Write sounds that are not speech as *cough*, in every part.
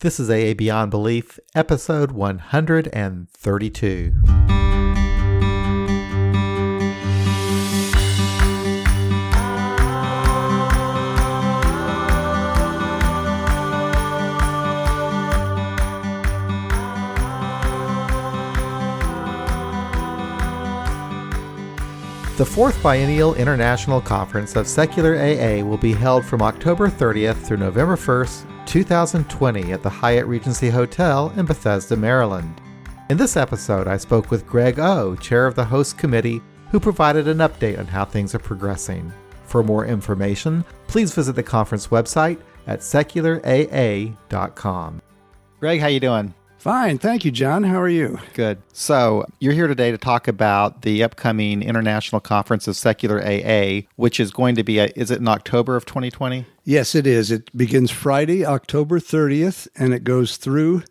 This is AA Beyond Belief, episode 132. The fourth biennial international conference of secular AA will be held from October 30th through November 1st, 2020 at the Hyatt Regency Hotel in Bethesda, Maryland. In this episode, I spoke with Greg O, chair of the host committee, who provided an update on how things are progressing. For more information, please visit the conference website at secularaa.com. Greg, how you doing? Fine, thank you, John. How are you? Good. So, you're here today to talk about the upcoming International Conference of Secular AA, which is going to be, a, is it in October of 2020? Yes, it is. It begins Friday, October 30th, and it goes through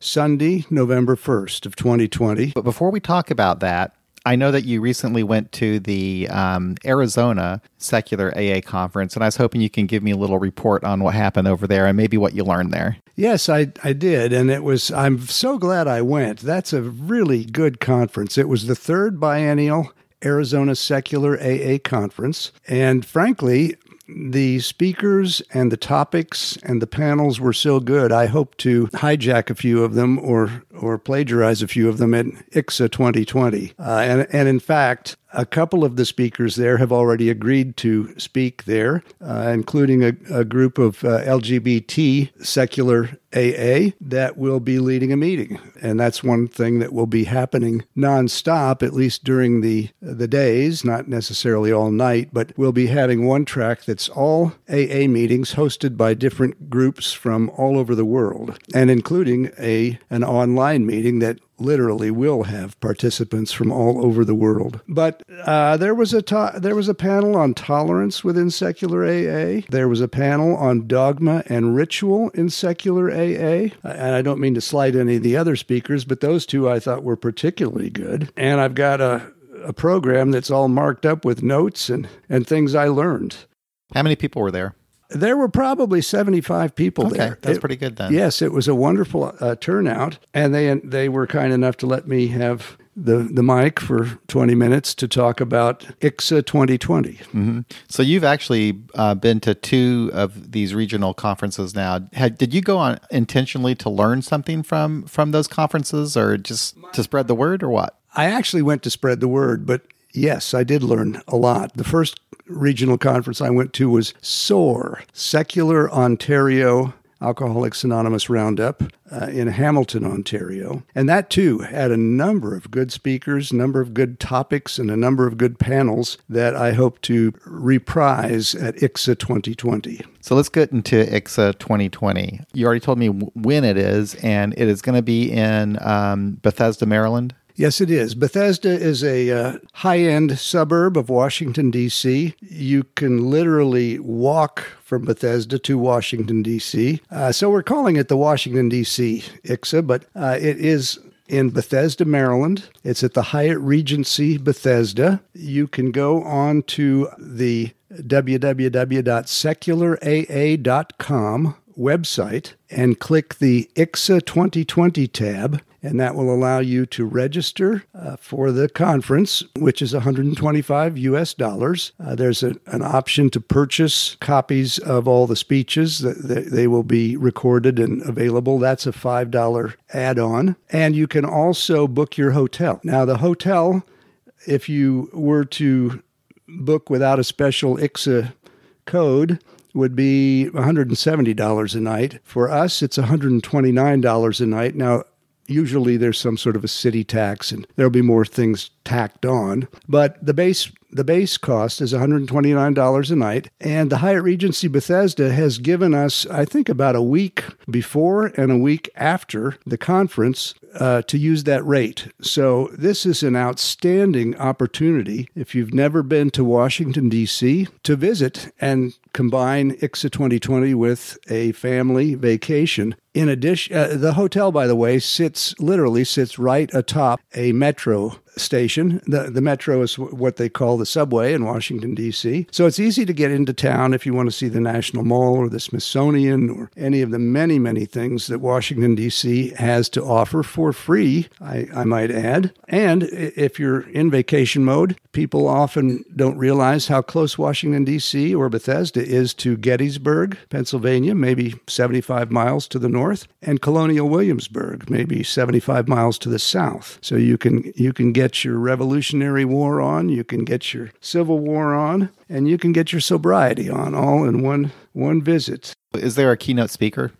Sunday, November 1st of 2020. But before we talk about that, I know that you recently went to the um, Arizona Secular AA conference, and I was hoping you can give me a little report on what happened over there and maybe what you learned there. Yes, I, I did. And it was, I'm so glad I went. That's a really good conference. It was the third biennial Arizona Secular AA conference. And frankly, the speakers and the topics and the panels were so good. I hope to hijack a few of them or or plagiarize a few of them at ICSA 2020. Uh, and and in fact, a couple of the speakers there have already agreed to speak there, uh, including a, a, group of uh, LGBT secular AA that will be leading a meeting. And that's one thing that will be happening nonstop, at least during the, the days, not necessarily all night, but we'll be having one track that's all AA meetings hosted by different groups from all over the world, and including a, an online meeting that literally will have participants from all over the world. But uh, there was a to- there was a panel on tolerance within secular AA. There was a panel on dogma and ritual in secular AA. And I don't mean to slight any of the other speakers, but those two I thought were particularly good. And I've got a a program that's all marked up with notes and, and things I learned. How many people were there? There were probably 75 people okay, there. That's it, pretty good then. Yes, it was a wonderful uh, turnout. And they, they were kind enough to let me have the, the mic for 20 minutes to talk about ICSA 2020. Mm-hmm. So you've actually uh, been to two of these regional conferences now. Had, did you go on intentionally to learn something from, from those conferences or just to spread the word or what? I actually went to spread the word, but yes, I did learn a lot. The first regional conference I went to was SOAR, Secular Ontario Alcoholics Anonymous Roundup uh, in Hamilton, Ontario. And that too had a number of good speakers, a number of good topics, and a number of good panels that I hope to reprise at ICSA 2020. So let's get into ICSA 2020. You already told me when it is, and it is going to be in um, Bethesda, Maryland. Yes, it is. Bethesda is a uh, high end suburb of Washington, D.C. You can literally walk from Bethesda to Washington, D.C. Uh, so we're calling it the Washington, D.C. ICSA, but uh, it is in Bethesda, Maryland. It's at the Hyatt Regency Bethesda. You can go on to the www.secularaa.com website and click the ICSA 2020 tab and that will allow you to register uh, for the conference, which is 125 US dollars. Uh, there's a, an option to purchase copies of all the speeches. That they will be recorded and available. That's a $5 add on. And you can also book your hotel. Now, the hotel, if you were to book without a special ICSA code, would be $170 a night. For us, it's $129 a night. Now, usually there's some sort of a city tax and there'll be more things tacked on. But the base the base cost is $129 a night. And the Hyatt Regency Bethesda has given us, I think, about a week before and a week after the conference uh, to use that rate. So this is an outstanding opportunity if you've never been to Washington, D.C., to visit and combine ICSA 2020 with a family vacation. In addition, uh, the hotel, by the way, sits literally sits right atop a metro station. The, the metro is what they call the subway in Washington, D.C. So it's easy to get into town if you want to see the National Mall or the Smithsonian or any of the many, many things that Washington, D.C. has to offer for free, I, I might add. And if you're in vacation mode, people often don't realize how close Washington, D.C. or Bethesda is to Gettysburg, Pennsylvania, maybe 75 miles to the north, and Colonial Williamsburg, maybe 75 miles to the south. So you can you can get your Revolutionary War on, you can get your Civil War on, and you can get your sobriety on all in one one visit. Is there a keynote speaker?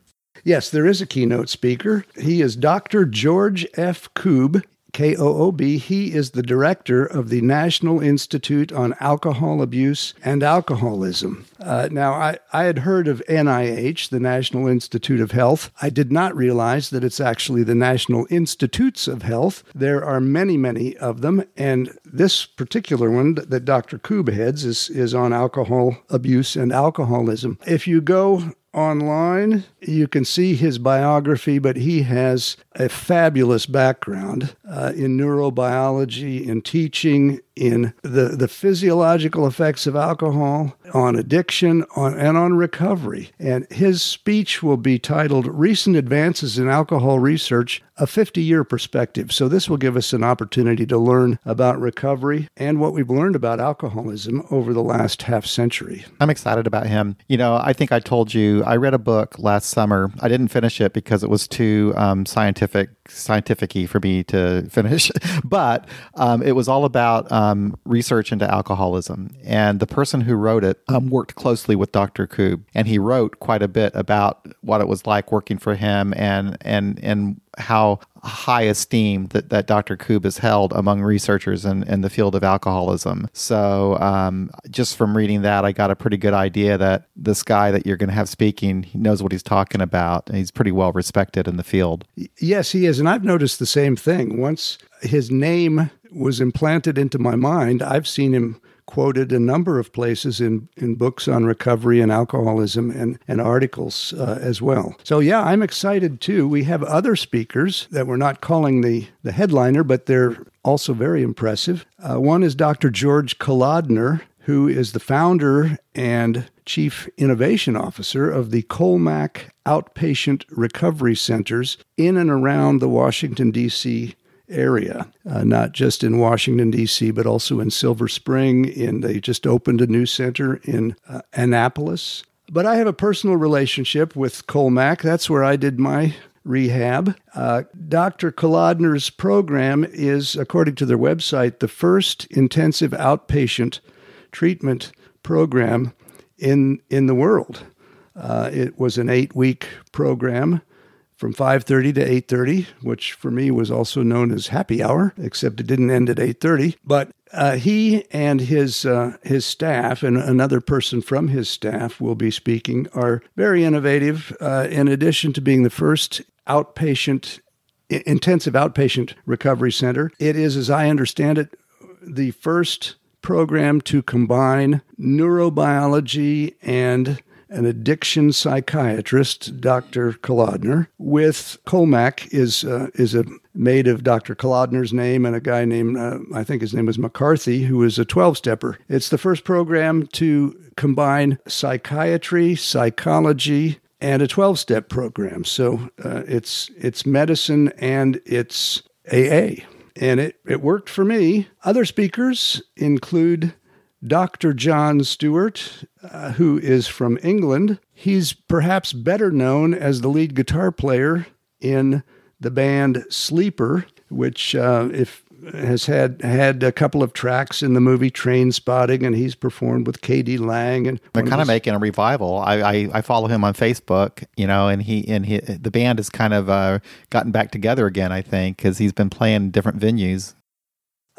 Yes, there is a keynote speaker. He is Dr. George F. Koob. K O O B. He is the director of the National Institute on Alcohol Abuse and Alcoholism. Uh, now, I, I had heard of NIH, the National Institute of Health. I did not realize that it's actually the National Institutes of Health. There are many, many of them, and this particular one that Dr. Koob heads is, is on alcohol abuse and alcoholism. If you go online. You can see his biography, but he has a fabulous background uh, in neurobiology, in teaching, in the, the physiological effects of alcohol, on addiction, on, and on recovery. And his speech will be titled Recent Advances in Alcohol Research A 50 Year Perspective. So, this will give us an opportunity to learn about recovery and what we've learned about alcoholism over the last half century. I'm excited about him. You know, I think I told you I read a book last summer. I didn't finish it because it was too um, scientific, scientific for me to *laughs* finish, but um, it was all about. Um, research into alcoholism. And the person who wrote it um, worked closely with Dr. Koob, and he wrote quite a bit about what it was like working for him and and and how high esteem that, that Dr. Koob has held among researchers in, in the field of alcoholism. So, um, just from reading that, I got a pretty good idea that this guy that you're going to have speaking he knows what he's talking about, and he's pretty well respected in the field. Yes, he is. And I've noticed the same thing. Once his name was implanted into my mind. I've seen him quoted a number of places in, in books on recovery and alcoholism and, and articles uh, as well. So, yeah, I'm excited too. We have other speakers that we're not calling the, the headliner, but they're also very impressive. Uh, one is Dr. George Kolodner, who is the founder and Chief Innovation Officer of the Kolmac Outpatient Recovery Centers in and around the Washington, D.C area, uh, not just in Washington, D.C., but also in Silver Spring. In they just opened a new center in uh, Annapolis. But I have a personal relationship with Kolmac. That's where I did my rehab. Uh, Dr. Kolodner's program is, according to their website, the first intensive outpatient treatment program in in the world. Uh, it was an eight week program from 5:30 to 8:30, which for me was also known as happy hour, except it didn't end at 8:30. But uh, he and his uh, his staff and another person from his staff will be speaking are very innovative. Uh, in addition to being the first outpatient intensive outpatient recovery center, it is, as I understand it, the first program to combine neurobiology and an addiction psychiatrist, Dr. Kolodner, with Kolmac is uh, is a made of Dr. Kolodner's name and a guy named uh, I think his name was McCarthy, who is a 12-stepper. It's the first program to combine psychiatry, psychology, and a 12-step program. So uh, it's it's medicine and it's AA. And it, it worked for me. Other speakers include Dr. Jon Stewart, uh, who is from England. He's perhaps better known as the lead guitar player in the band Sleeper, which, uh, if has had had a couple of tracks in the movie Trainspotting, and he's performed with k.d. lang. And they're kind of making a revival. I, I, I follow him on Facebook, you know, and he and he the band has kind of uh, gotten back together again. I think because he's been playing different venues.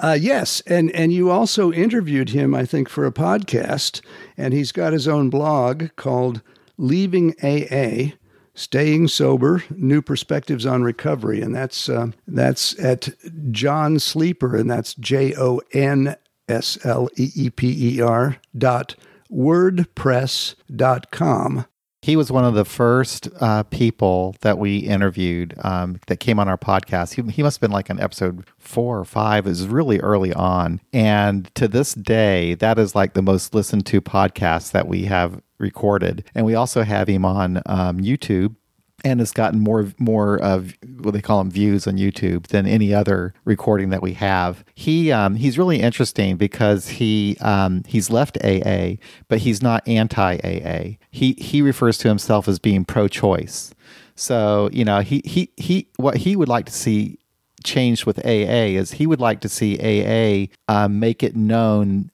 Uh, yes, and and you also interviewed him, I think, for a podcast, and he's got his own blog called "Leaving AA." Staying sober, new perspectives on recovery, and that's uh, that's at Jon Sleeper, and that's J O N S L E E P E R dot wordpress dot com. He was one of the first uh, people that we interviewed um, that came on our podcast. He, he must have been like on episode four or five. It was really early on. And to this day, that is like the most listened to podcast that we have recorded. And we also have him on um, YouTube and has gotten more more of what they call them views on YouTube than any other recording that we have. He um, he's really interesting because he um, he's left AA, but he's not anti AA. He he refers to himself as being pro choice. So you know he he he what he would like to see changed with AA is he would like to see AA uh, make it known,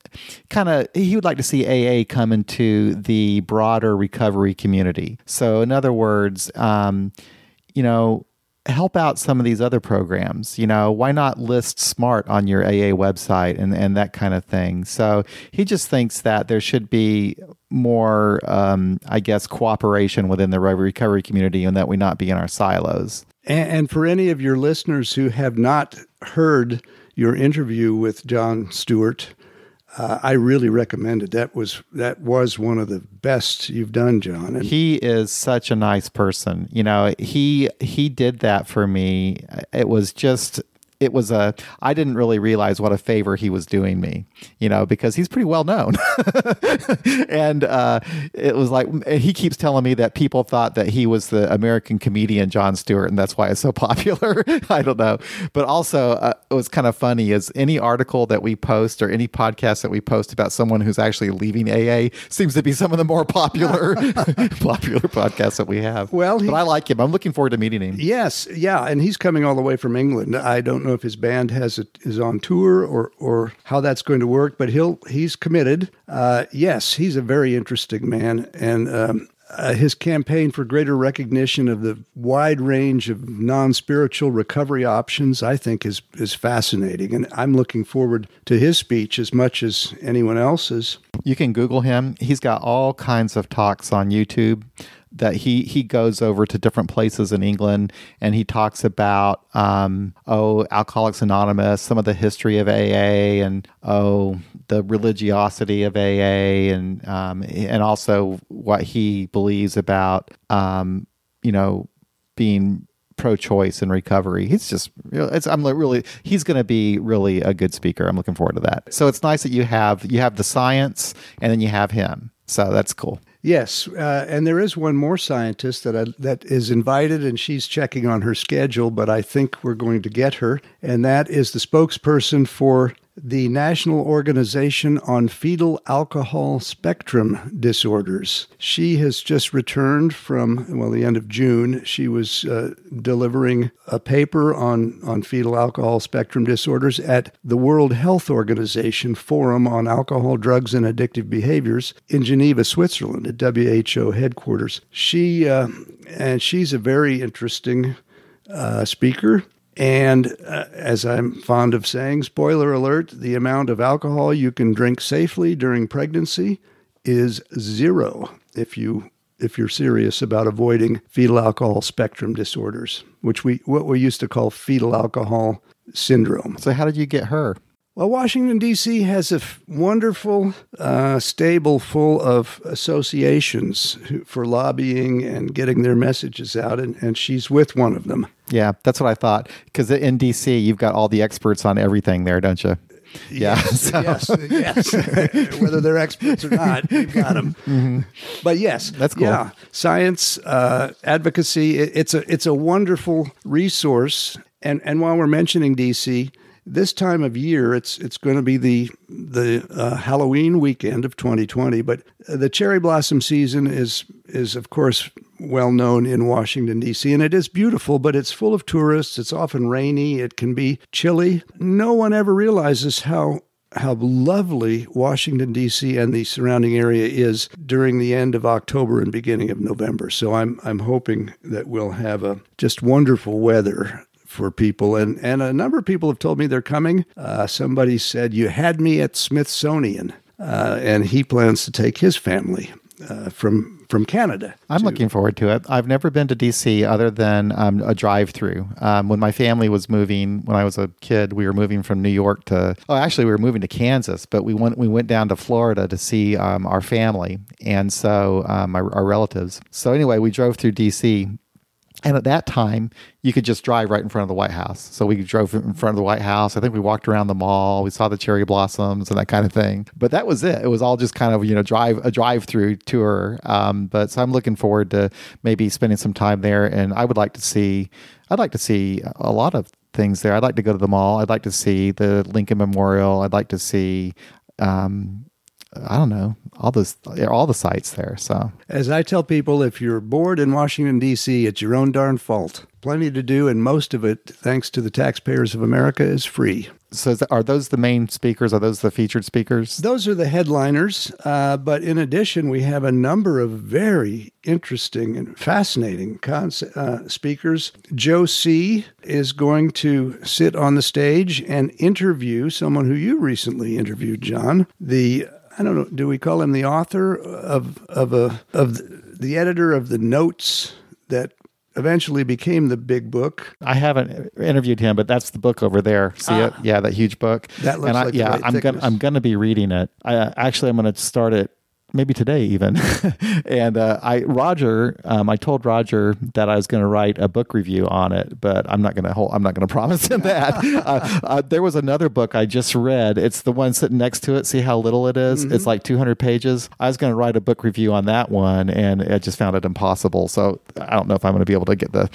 kind of, he would like to see AA come into the broader recovery community. So, in other words, um, you know, help out some of these other programs. You know, why not list SMART on your AA website and, and that kind of thing? So he just thinks that there should be more, um, I guess, cooperation within the recovery community and that we not be in our silos. And, for any of your listeners who have not heard your interview with Jon Stewart, uh, I really recommend it. That was that was one of the best you've done, John. And he is such a nice person. You know, he he did that for me. It was just it was a I didn't really realize what a favor he was doing me, you know, because he's pretty well known. *laughs* and uh, it was like he keeps telling me that people thought that he was the American comedian Jon Stewart, and that's why it's so *laughs* popular. I don't know, but also uh, it was kind of funny is any article that we post or any podcast that we post about someone who's actually leaving AA seems to be some of the more popular *laughs* popular podcasts that we have. Well, he, but I like him. I'm looking forward to meeting him. Yes, yeah, and he's coming all the way from England. I don't know if his band has a, is on tour or or how that's going to work, but he'll he's committed. Uh, yes, he's a very interesting man, and um, uh, his campaign for greater recognition of the wide range of non-spiritual recovery options, I think, is is fascinating, and I'm looking forward to his speech as much as anyone else's. You can Google him. He's got all kinds of talks on YouTube that he he goes over to different places in England and he talks about um, oh Alcoholics Anonymous, some of the history of AA, and oh the religiosity of AA, and um, and also what he believes about um, you know being pro-choice and recovery. He's just I'm really he's going to be really a good speaker. I'm looking forward to that. So it's nice that you have you have the science and then you have him. So that's cool. Yes, uh, and there is one more scientist that I, that is invited, and she's checking on her schedule. But I think we're going to get her, and that is the spokesperson for the National Organization on Fetal Alcohol Spectrum Disorders. She has just returned from, well, the end of June. She was uh, delivering a paper on, on fetal alcohol spectrum disorders at the World Health Organization Forum on Alcohol, Drugs, and Addictive Behaviors in Geneva, Switzerland, at WHO headquarters. She, uh, and she's a very interesting uh, speaker. And uh, as I'm fond of saying, spoiler alert, the amount of alcohol you can drink safely during pregnancy is zero if you if you're serious about avoiding fetal alcohol spectrum disorders, which we what we used to call fetal alcohol syndrome. So how did you get her? Well, Washington, D.C. has a f- wonderful uh, stable full of associations for lobbying and getting their messages out, and, and she's with one of them. Yeah, that's what I thought. Because in D.C., you've got all the experts on everything there, don't you? Yeah. Yes, *laughs* so. yes, yes. *laughs* Whether they're experts or not, you've got them. Mm-hmm. But yes, that's cool. Yeah, science uh, advocacy. It, it's a it's a wonderful resource. And and while we're mentioning DC, this time of year, it's it's going to be the the uh, Halloween weekend of 2020. But the cherry blossom season is is of course well known in Washington D.C. and it is beautiful, but it's full of tourists. It's often rainy. It can be chilly. No one ever realizes how how lovely Washington D.C. and the surrounding area is during the end of October and beginning of November. So I'm I'm hoping that we'll have a just wonderful weather for people. And, and a number of people have told me they're coming. Uh, somebody said, You had me at Smithsonian. Uh, and he plans to take his family uh, from from Canada. I'm to- looking forward to it. I've never been to DC other than um, a drive through. Um, when my family was moving, when I was a kid, we were moving from New York to, oh, actually, we were moving to Kansas, but we went, we went down to Florida to see um, our family and so um, our relatives. So, anyway, we drove through DC. And at that time, you could just drive right in front of the White House. So we drove in front of the White House. I think we walked around the mall. We saw the cherry blossoms and that kind of thing. But that was it. It was all just kind of you know drive a drive through tour. Um, but so I'm looking forward to maybe spending some time there. And I would like to see. I'd like to see a lot of things there. I'd like to go to the mall. I'd like to see the Lincoln Memorial. I'd like to see. Um, I don't know all those all the sites there. So As I tell people, if you're bored in Washington, D.C., it's your own darn fault. Plenty to do, and most of it, thanks to the taxpayers of America, is free. so is that, are those the main speakers? Are those the featured speakers? Those are the headliners, uh, but in addition, we have a number of very interesting and fascinating uh, speakers. Joe C. is going to sit on the stage and interview someone who you recently interviewed, John. The I don't know. Do we call him the author of of a of the, the editor of the notes that eventually became the big book? I haven't interviewed him, but that's the book over there. See it? Yeah, that huge book. Ah. That looks and I, like yeah, right I'm gonna. I'm gonna be reading it. I uh, actually I'm gonna start it maybe today even. *laughs* and uh, I Roger, um, I told Roger that I was going to write a book review on it, but I'm not going to hold. I'm not going *laughs* to promise him that. *laughs* uh, uh, there was another book I just read. It's the one sitting next to it. See how little it is? Mm-hmm. It's like 200 pages. I was going to write a book review on that one, and I just found it impossible. So I don't know if I'm going to be able to get the.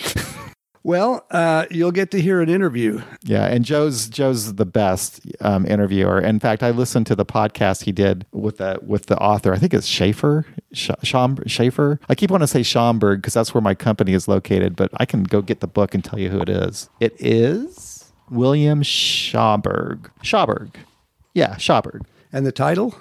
Well, uh, you'll get to hear an interview. Yeah, and Joe's Joe's the best um, interviewer. In fact, I listened to the podcast he did with the with the author. I think it's Schaefer, Sch- Schom- Schaefer. I keep wanting to say Schomburg because that's where my company is located, but I can go get the book and tell you who it is. It is William Schaberg. Schaberg. Yeah, Schaberg. And the title?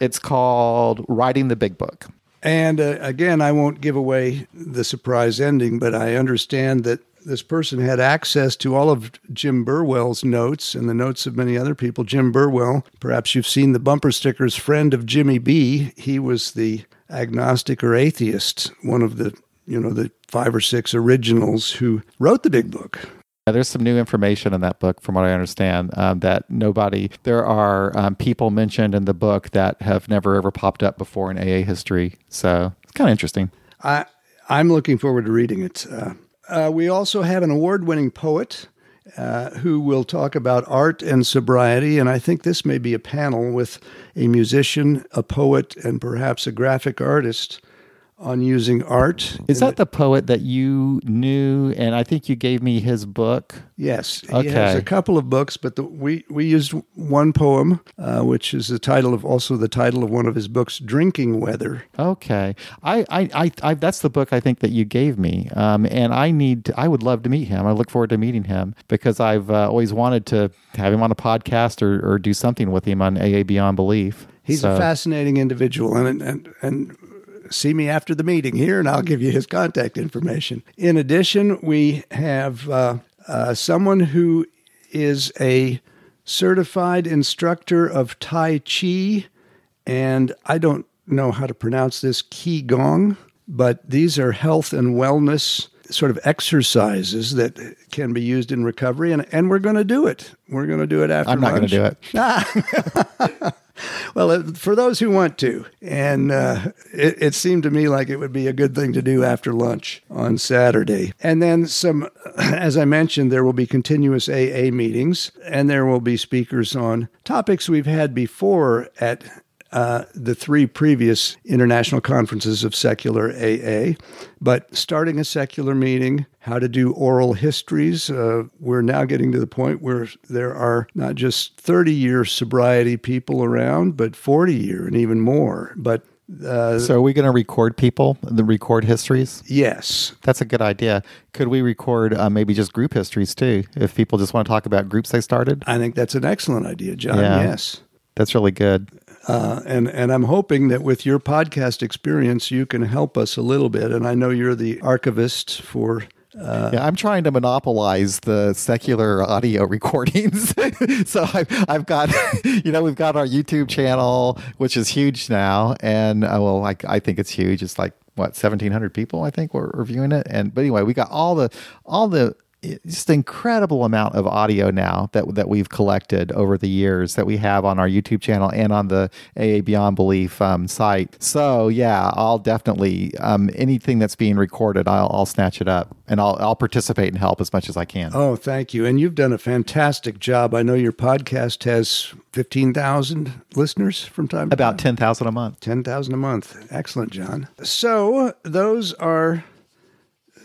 It's called Writing the Big Book. And uh, again, I won't give away the surprise ending, but I understand that this person had access to all of Jim Burwell's notes and the notes of many other people. Jim Burwell, perhaps you've seen the bumper stickers, friend of Jimmy B. He was the agnostic or atheist, one of the, you know, the five or six originals who wrote the big book. Yeah, there's some new information in that book, from what I understand, um, that nobody, there are um, people mentioned in the book that have never ever popped up before in AA history. So it's kind of interesting. I, I'm looking forward to reading it. Uh, uh, we also have an award winning poet uh, who will talk about art and sobriety. And I think this may be a panel with a musician, a poet, and perhaps a graphic artist on using art. Is that the poet that you knew? And I think you gave me his book. Yes, he Okay. has a couple of books, but the, we we used one poem, uh, which is the title of also the title of one of his books, "Drinking Weather." Okay, I, I, I, I that's the book I think that you gave me, um, and I need, to, I would love to meet him. I look forward to meeting him because I've uh, always wanted to have him on a podcast or, or do something with him on AA Beyond Belief. He's So- a fascinating individual, and and and see me after the meeting here, and I'll give you his contact information. In addition, we have uh, uh, someone who is a certified instructor of Tai Chi, and I don't know how to pronounce this Qigong, but these are health and wellness sort of exercises that can be used in recovery, and, and we're going to do it. We're going to do it after I'm not going to do it. *laughs* Well, uh, for those who want to, and uh, it, it seemed to me like it would be a good thing to do after lunch on Saturday. And then some, *clears throat* as I mentioned, there will be continuous AA meetings, and there will be speakers on topics we've had before at uh, the three previous international conferences of secular AA. But starting a secular meeting, how to do oral histories. Uh, we're now getting to the point where there are not just 30 year sobriety people around, but 40 year and even more. But uh, So are we going to record people, the record histories? yes, That's a good idea. Could we record uh, maybe just group histories too? If people just want to talk about groups they started, I think that's an excellent idea, John. Yeah. Yes. that's really good. Uh, and and I'm hoping that with your podcast experience, you can help us a little bit. And I know you're the archivist for Uh, yeah, I'm trying to monopolize the secular audio *laughs* recordings. *laughs* so I've, I've got, *laughs* you know, we've got our YouTube channel, which is huge now, and uh, well, like I think it's huge. It's like what 1,700 people I think were reviewing it, and but anyway, we got all the all the just incredible amount of audio now that that we've collected over the years that we have on our YouTube channel and on the AA Beyond Belief um, site. So yeah, I'll definitely um, anything that's being recorded, I'll, I'll snatch it up and I'll I'll participate and help as much as I can. Oh, thank you, and you've done a fantastic job. I know your podcast has fifteen thousand listeners from time to about ten thousand a month. Ten thousand a month. Excellent, John. So those are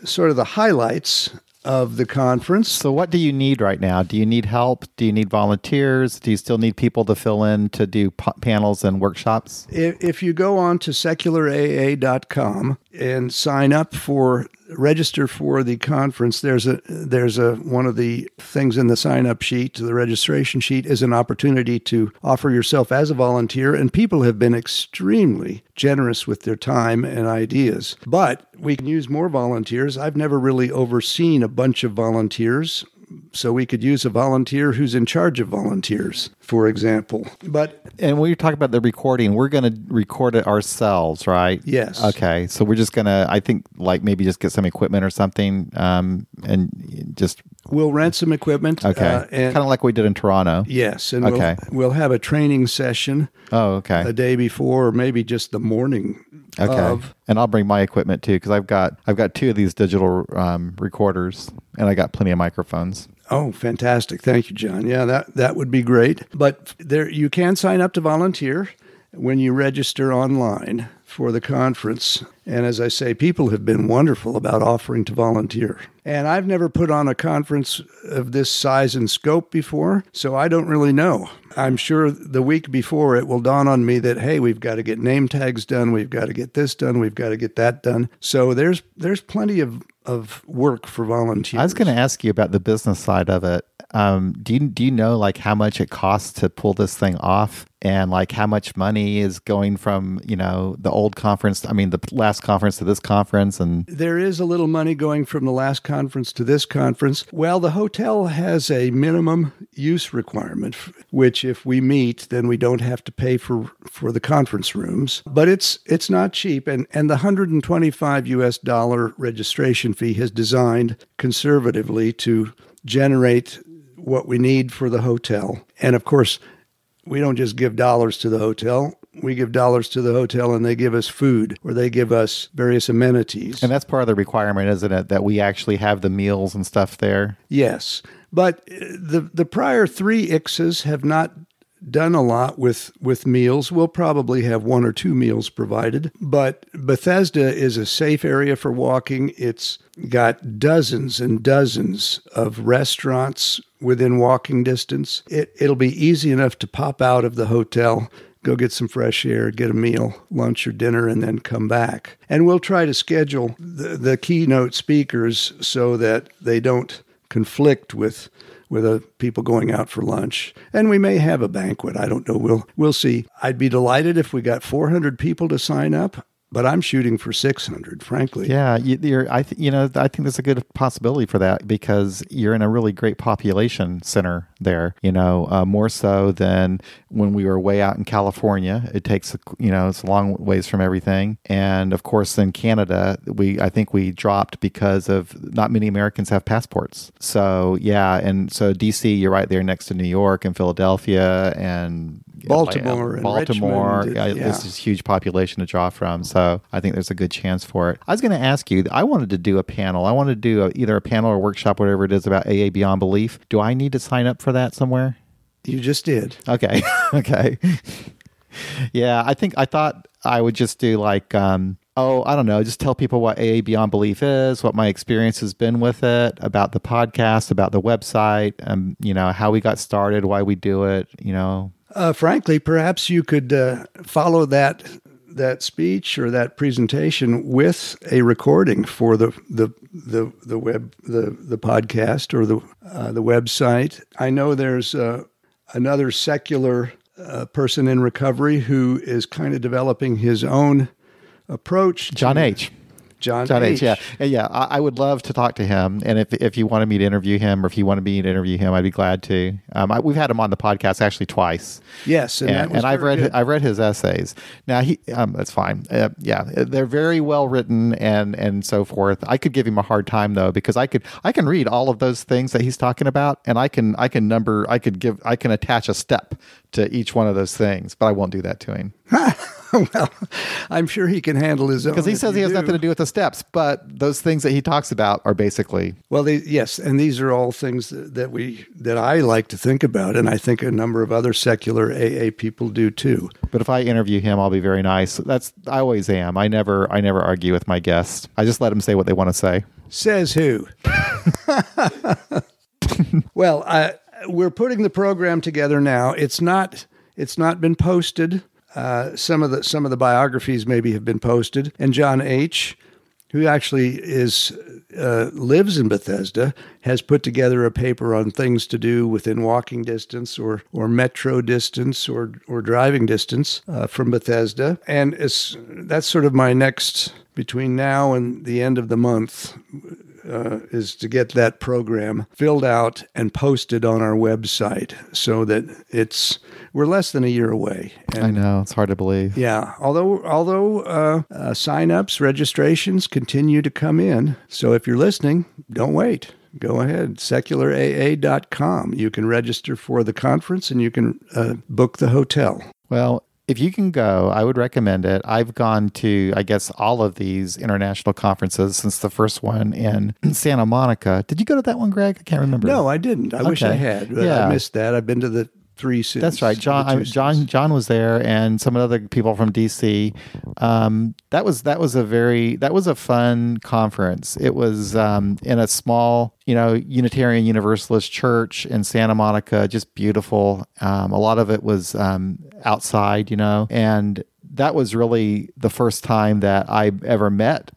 sort of the highlights of the conference. So, what do you need right now? Do you need help? Do you need volunteers? Do you still need people to fill in to do p- panels and workshops? If, if you go on to secularaa.com and sign up for register for the conference, there's a there's a one of the things in the sign up sheet, the registration sheet, is an opportunity to offer yourself as a volunteer, and people have been extremely generous with their time and ideas. But we can use more volunteers. I've never really overseen a bunch of volunteers so we could use a volunteer who's in charge of volunteers, for example. But and when you talk about the recording, we're going to record it ourselves, right? Yes. Okay, so we're just going to, I think, like maybe just get some equipment or something, um, and just we'll rent some equipment. Okay, uh, kind of like we did in Toronto. Yes, and okay. we'll, we'll have a training session. Oh, okay. A day before, or maybe just the morning Okay. Of, and I'll bring my equipment too because I've got I've got two of these digital um, recorders and I got plenty of microphones. Oh, fantastic! Thank you, John. Yeah, that that would be great. But there, you can sign up to volunteer when you register online for the conference. And as I say, people have been wonderful about offering to volunteer. And I've never put on a conference of this size and scope before, so I don't really know. I'm sure the week before it will dawn on me that hey, we've got to get name tags done, we've got to get this done, we've got to get that done. So there's there's plenty of of work for volunteers. I was going to ask you about the business side of it. Um, do you do you know like how much it costs to pull this thing off, and like how much money is going from you know the old conference? I mean, the last conference to this conference, and there is a little money going from the last conference to this conference. Well, the hotel has a minimum use requirement, which if we meet, then we don't have to pay for for the conference rooms. But it's it's not cheap, and and the 125 U.S. dollar registration fee has designed conservatively to generate what we need for the hotel. And of course, we don't just give dollars to the hotel. We give dollars to the hotel and they give us food or they give us various amenities. And that's part of the requirement, isn't it? That we actually have the meals and stuff there? Yes. But uh, the, the prior three ICSAs have not done a lot with with meals. We'll probably have one or two meals provided, but Bethesda is a safe area for walking. It's got dozens and dozens of restaurants within walking distance. It, it'll be easy enough to pop out of the hotel go get some fresh air, get a meal, lunch or dinner, and then come back. And we'll try to schedule the, the keynote speakers so that they don't conflict with with uh, people going out for lunch. And we may have a banquet. I don't know. We'll we'll see. I'd be delighted if we got 400 people to sign up but I'm shooting for 600, frankly. Yeah, you, are I th- you know I think there's a good possibility for that because you're in a really great population center there. You know, uh, more so than when we were way out in California. It takes you know it's a long ways from everything, and of course in Canada we I think we dropped because of not many Americans have passports. So yeah, and so DC you're right there next to New York and Philadelphia and Baltimore, and Baltimore. Richmond, yeah, yeah. This is huge population to draw from, so I think there's a good chance for it. I was going to ask you. I wanted to do a panel. I wanted to do a, either a panel or workshop, whatever it is, about AA Beyond Belief. Do I need to sign up for that somewhere? You just did. Okay. *laughs* okay. yeah, I think I thought I would just do like. Um, oh, I don't know, just tell people what AA Beyond Belief is, what my experience has been with it, about the podcast, about the website, um, you know, how we got started, why we do it, you know, uh, frankly, perhaps you could uh, follow that that speech or that presentation with a recording for the the the, the web the the podcast or the uh, the website. I know there's uh, another secular uh, person in recovery who is kind of developing his own approach. John H. John, John H. H. Yeah, And yeah. I, I would love to talk to him, and if if you wanted me to interview him, or if you wanted me to interview him, I'd be glad to. Um, I, we've had him on the podcast actually twice. Yes, and, and, and I've read good. I've read his essays. Now he um, that's fine. Uh, yeah, they're very well written and and so forth. I could give him a hard time though because I could I can read all of those things that he's talking about, and I can I can number I could give I can attach a step to each one of those things, but I won't do that to him *laughs* *laughs* well, I'm sure he can handle his own. because he says he has do. nothing to do with the steps. But those things that he talks about are basically Well, they, yes, and these are all things that, that we that I like to think about, and I think a number of other secular AA people do too. But if I interview him, I'll be very nice. That's I always am. I never I never argue with my guests. I just let them say what they want to say. Says who? *laughs* well, I, we're putting the program together now. It's not it's not been posted. Uh, some of the some of the biographies maybe have been posted, and John H. Who actually is uh, lives in Bethesda has put together a paper on things to do within walking distance or or metro distance or or driving distance uh, from Bethesda, and it's that's sort of my next between now and the end of the month uh, is to get that program filled out and posted on our website so that it's we're less than a year away. And I know it's hard to believe. yeah, although although uh, uh, sign-ups, registrations continue to come in. So if you're listening, don't wait. Go ahead, secularaa.com. You can register for the conference and you can uh, book the hotel. Well, if you can go, I would recommend it. I've gone to, I guess, all of these international conferences since the first one in *clears throat* Santa Monica. Did you go to that one, Greg? I can't remember. No, I didn't. I wish I had. Yeah. I missed that. I've been to the three cities. That's right. John, I, John. John was there, and some other people from DC. Um, that was that was a very that was a fun conference. It was um, in a small, you know, Unitarian Universalist church in Santa Monica, just beautiful. Um, a lot of it was um, outside, you know, and that was really the first time that I ever met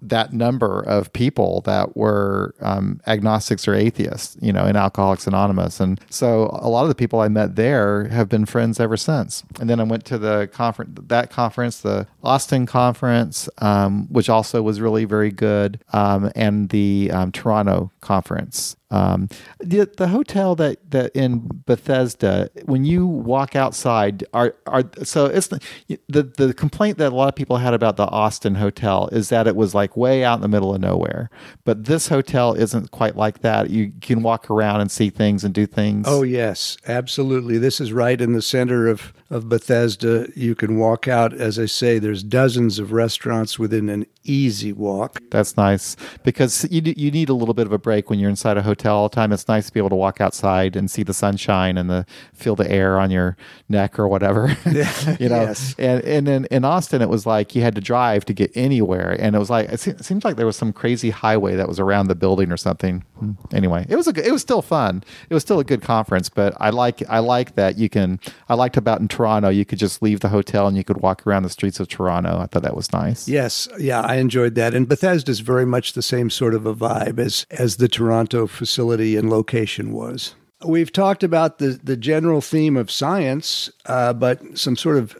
that number of people that were um, agnostics or atheists, you know, in Alcoholics Anonymous. And so a lot of the people I met there have been friends ever since. And then I went to the conference, that conference, the Austin conference, um, which also was really very good, um, and the um, Toronto conference. Um, the the hotel that that in Bethesda, when you walk outside, are are so it's the the the complaint that a lot of people had about the Austin hotel is that it was like way out in the middle of nowhere. But this hotel isn't quite like that. You can walk around and see things and do things. Oh yes, absolutely. This is right in the center of of Bethesda. You can walk out. As I say, there's dozens of restaurants within an easy walk. That's nice because you you need a little bit of a break when you're inside a hotel all the time. It's nice to be able to walk outside and see the sunshine and the feel the air on your neck or whatever. *laughs* you know. Yes. And and in, in Austin, it was like you had to drive to get anywhere, and it was like it, se- it seems like there was some crazy highway that was around the building or something. Hmm. Anyway, it was a it was still fun. It was still a good conference, but I like I like that you can. I liked about in Toronto you could just leave the hotel and you could walk around the streets of Toronto. I thought that was nice. Yes, yeah, I enjoyed that. And Bethesda is very much the same sort of a vibe as as the Toronto facility and location was. We've talked about the the general theme of science, uh, but some sort of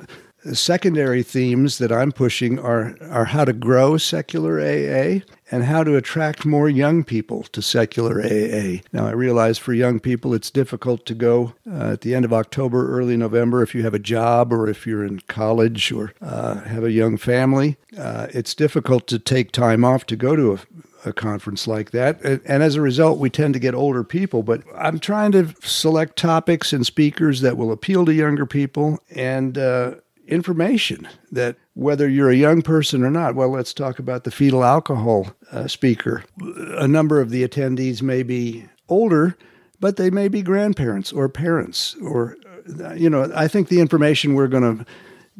secondary themes that I'm pushing are are how to grow secular AA and how to attract more young people to secular AA. Now, I realize for young people it's difficult to go uh, at the end of October, early November if you have a job or if you're in college or uh, have a young family. Uh, it's difficult to take time off to go to a a conference like that. And, and as a result, we tend to get older people. But I'm trying to select topics and speakers that will appeal to younger people and uh, information that whether you're a young person or not, well, let's talk about the fetal alcohol uh, speaker. A number of the attendees may be older, but they may be grandparents or parents or, uh, you know, I think the information we're going to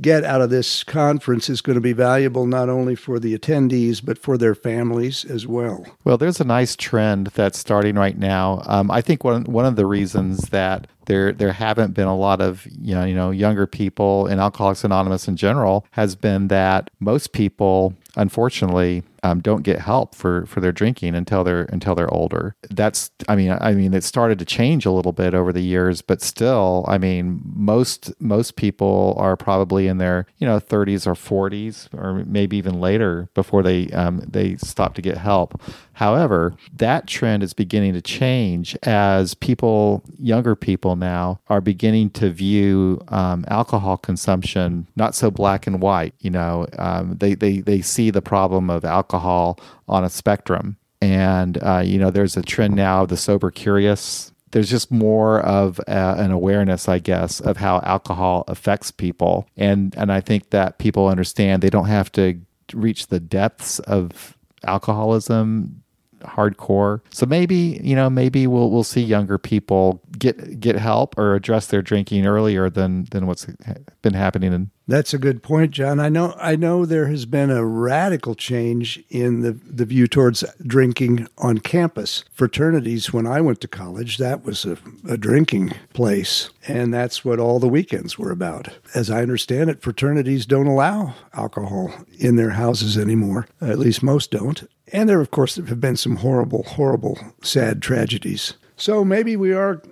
get out of this conference is going to be valuable not only for the attendees but for their families as well. Well, there's a nice trend that's starting right now. Um, I think one one of the reasons that there there haven't been a lot of you know you know younger people in Alcoholics Anonymous in general has been that most people, unfortunately, um, don't get help for for their drinking until they're until they're older. That's I mean I mean it started to change a little bit over the years, but still I mean most most people are probably in their you know 30s or 40s or maybe even later before they um, they stop to get help. However, that trend is beginning to change as people, younger people now, are beginning to view um, alcohol consumption not so black and white. You know, um, they, they, they see the problem of alcohol on a spectrum. And, uh, you know, there's a trend now of the sober curious there's just more of a, an awareness, I guess, of how alcohol affects people, and and I think that people understand they don't have to reach the depths of alcoholism hardcore. So maybe, you know, maybe we'll we'll see younger people get get help or address their drinking earlier than than what's been happening in that's a good point, John. I know I know there has been a radical change in the, the view towards drinking on campus. Fraternities, when I went to college, that was a, a drinking place. And that's what all the weekends were about. As I understand it, fraternities don't allow alcohol in their houses anymore. At least most don't. And there, of course, have been some horrible, horrible, sad tragedies. So maybe we are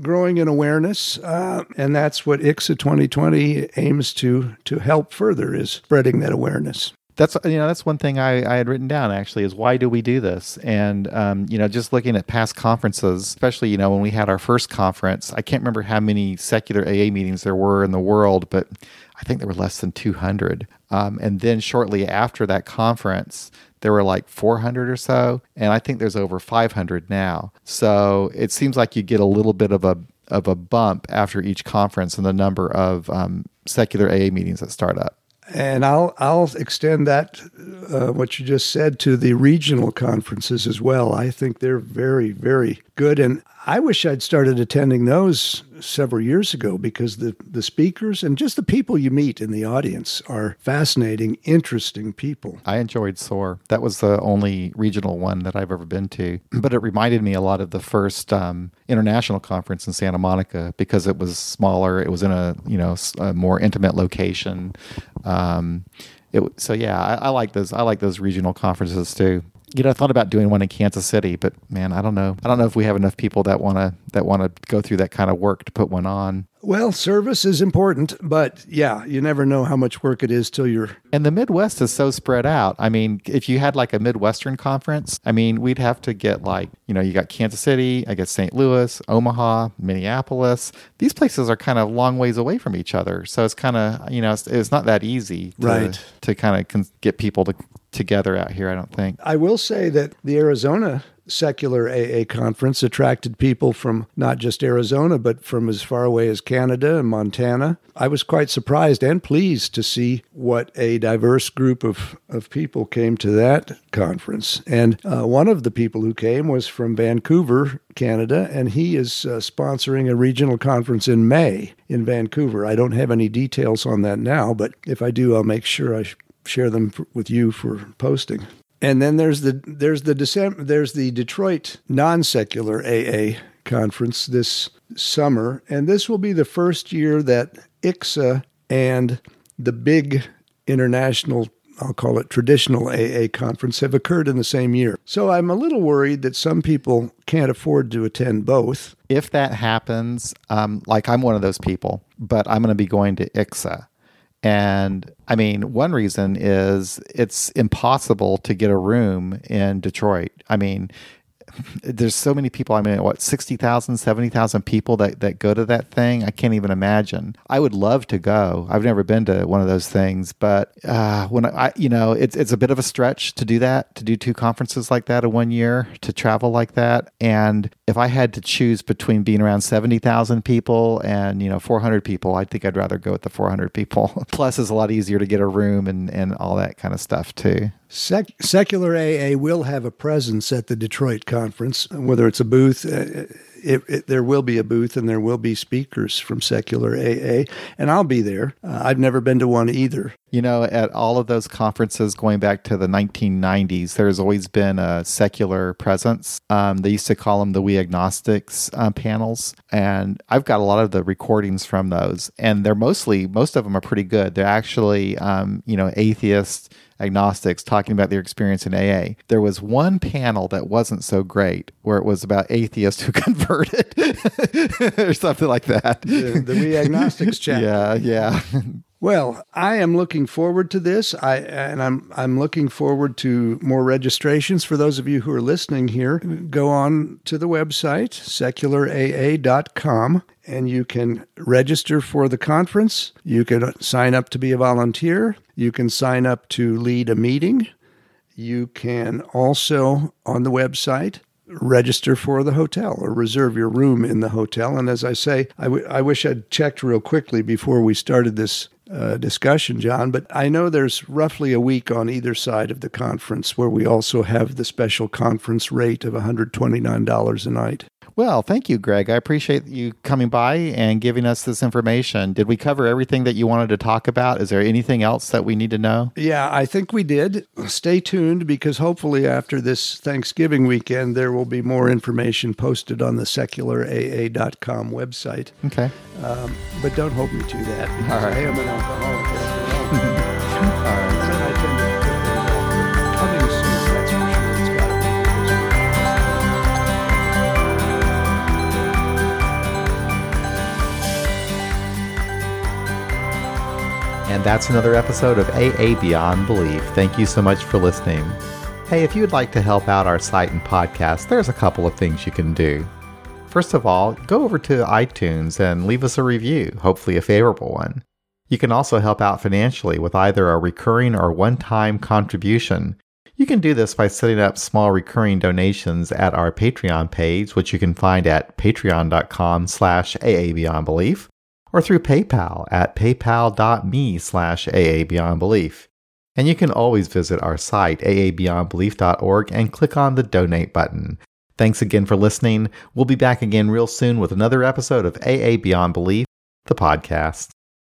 growing in awareness, uh, and that's what ICSA 2020 aims to to help further is spreading that awareness. That's you know that's one thing I, I had written down actually is why do we do this and um, you know just looking at past conferences especially you know when we had our first conference I can't remember how many secular AA meetings there were in the world but I think there were less than 200 um, and then shortly after that conference there were like 400 or so, and I think there's over 500 now. So it seems like you get a little bit of a of a bump after each conference in the number of um, secular AA meetings that start up. And I'll I'll extend that uh, what you just said to the regional conferences as well. I think they're very very good, and I wish I'd started attending those several years ago because the, the speakers and just the people you meet in the audience are fascinating, interesting people. I enjoyed SOAR. That was the only regional one that I've ever been to, *clears throat* but it reminded me a lot of the first um, international conference in Santa Monica because it was smaller. It was in a you know a more intimate location. Um, it, so yeah, I, I like those. I like those regional conferences too you know, I thought about doing one in Kansas City, but man, I don't know. I don't know if we have enough people that want to that want to go through that kind of work to put one on. Well, service is important, but yeah, you never know how much work it is till you're. And the Midwest is so spread out. I mean, if you had like a Midwestern conference, I mean, we'd have to get like, you know, you got Kansas City, I guess St. Louis, Omaha, Minneapolis. These places are kind of long ways away from each other. So it's kind of, you know, it's, it's not that easy to, right. to kind of con- get people to together out here, I don't think. I will say that the Arizona secular AA conference attracted people from not just Arizona, but from as far away as Canada and Montana. I was quite surprised and pleased to see what a diverse group of, of people came to that conference. And uh, one of the people who came was from Vancouver, Canada, and he is uh, sponsoring a regional conference in May in Vancouver. I don't have any details on that now, but if I do, I'll make sure I share them with you for posting. And then there's the there's the December there's the Detroit non secular AA conference this summer, and this will be the first year that ICSA and the big international I'll call it traditional AA conference have occurred in the same year. So I'm a little worried that some people can't afford to attend both. If that happens, um, like I'm one of those people, but I'm going to be going to ICSA. And I mean, one reason is it's impossible to get a room in Detroit. I mean, there's so many people. I mean, what, 60,000, 70,000 people that, that go to that thing? I can't even imagine. I would love to go. I've never been to one of those things, but uh, when I, you know, it's, it's a bit of a stretch to do that, to do two conferences like that in one year, to travel like that. And if I had to choose between being around 70,000 people and, you know, 400 people, I think I'd rather go with the 400 people. *laughs* Plus, it's a lot easier to get a room and, and all that kind of stuff too. Sec- secular AA will have a presence at the Detroit conference, whether it's a booth. Uh, it, it, there will be a booth and there will be speakers from secular AA, and I'll be there. Uh, I've never been to one either. You know, at all of those conferences going back to the 1990s, there's always been a secular presence. Um, they used to call them the We Agnostics uh, panels, and I've got a lot of the recordings from those, and they're mostly most of them are pretty good. They're actually, um, you know, atheists agnostics talking about their experience in AA. There was one panel that wasn't so great, where it was about atheists who *laughs* converted, *laughs* or something like that. The, the We Agnostics *laughs* chapter. Yeah, yeah. Well, I am looking forward to this. I and I'm I'm looking forward to more registrations for those of you who are listening here. Go on to the website secularaa.com and you can register for the conference. You can sign up to be a volunteer. You can sign up to lead a meeting. You can also on the website register for the hotel or reserve your room in the hotel. And as I say, I, w- I wish I'd checked real quickly before we started this uh, discussion, John, but I know there's roughly a week on either side of the conference where we also have the special conference rate of $129 a night. Well, thank you, Greg. I appreciate you coming by and giving us this information. Did we cover everything that you wanted to talk about? Is there anything else that we need to know? Yeah, I think we did. Stay tuned because hopefully after this Thanksgiving weekend, there will be more information posted on the secularaa.com website. Okay. Um, but don't hold me to that because All right. I am an alcoholic. And that's another episode of AA Beyond Belief. Thank you so much for listening. Hey, if you would like to help out our site and podcast, there's a couple of things you can do. First of all, go over to iTunes and leave us a review, hopefully a favorable one. You can also help out financially with either a recurring or one-time contribution. You can do this by setting up small recurring donations at our Patreon page, which you can find at patreon.com slash aabeyondbelief or through PayPal at paypal.me slash aabeyondbelief. And you can always visit our site, aabeyondbelief.org, and click on the donate button. Thanks again for listening. We'll be back again real soon with another episode of AA Beyond Belief, the podcast.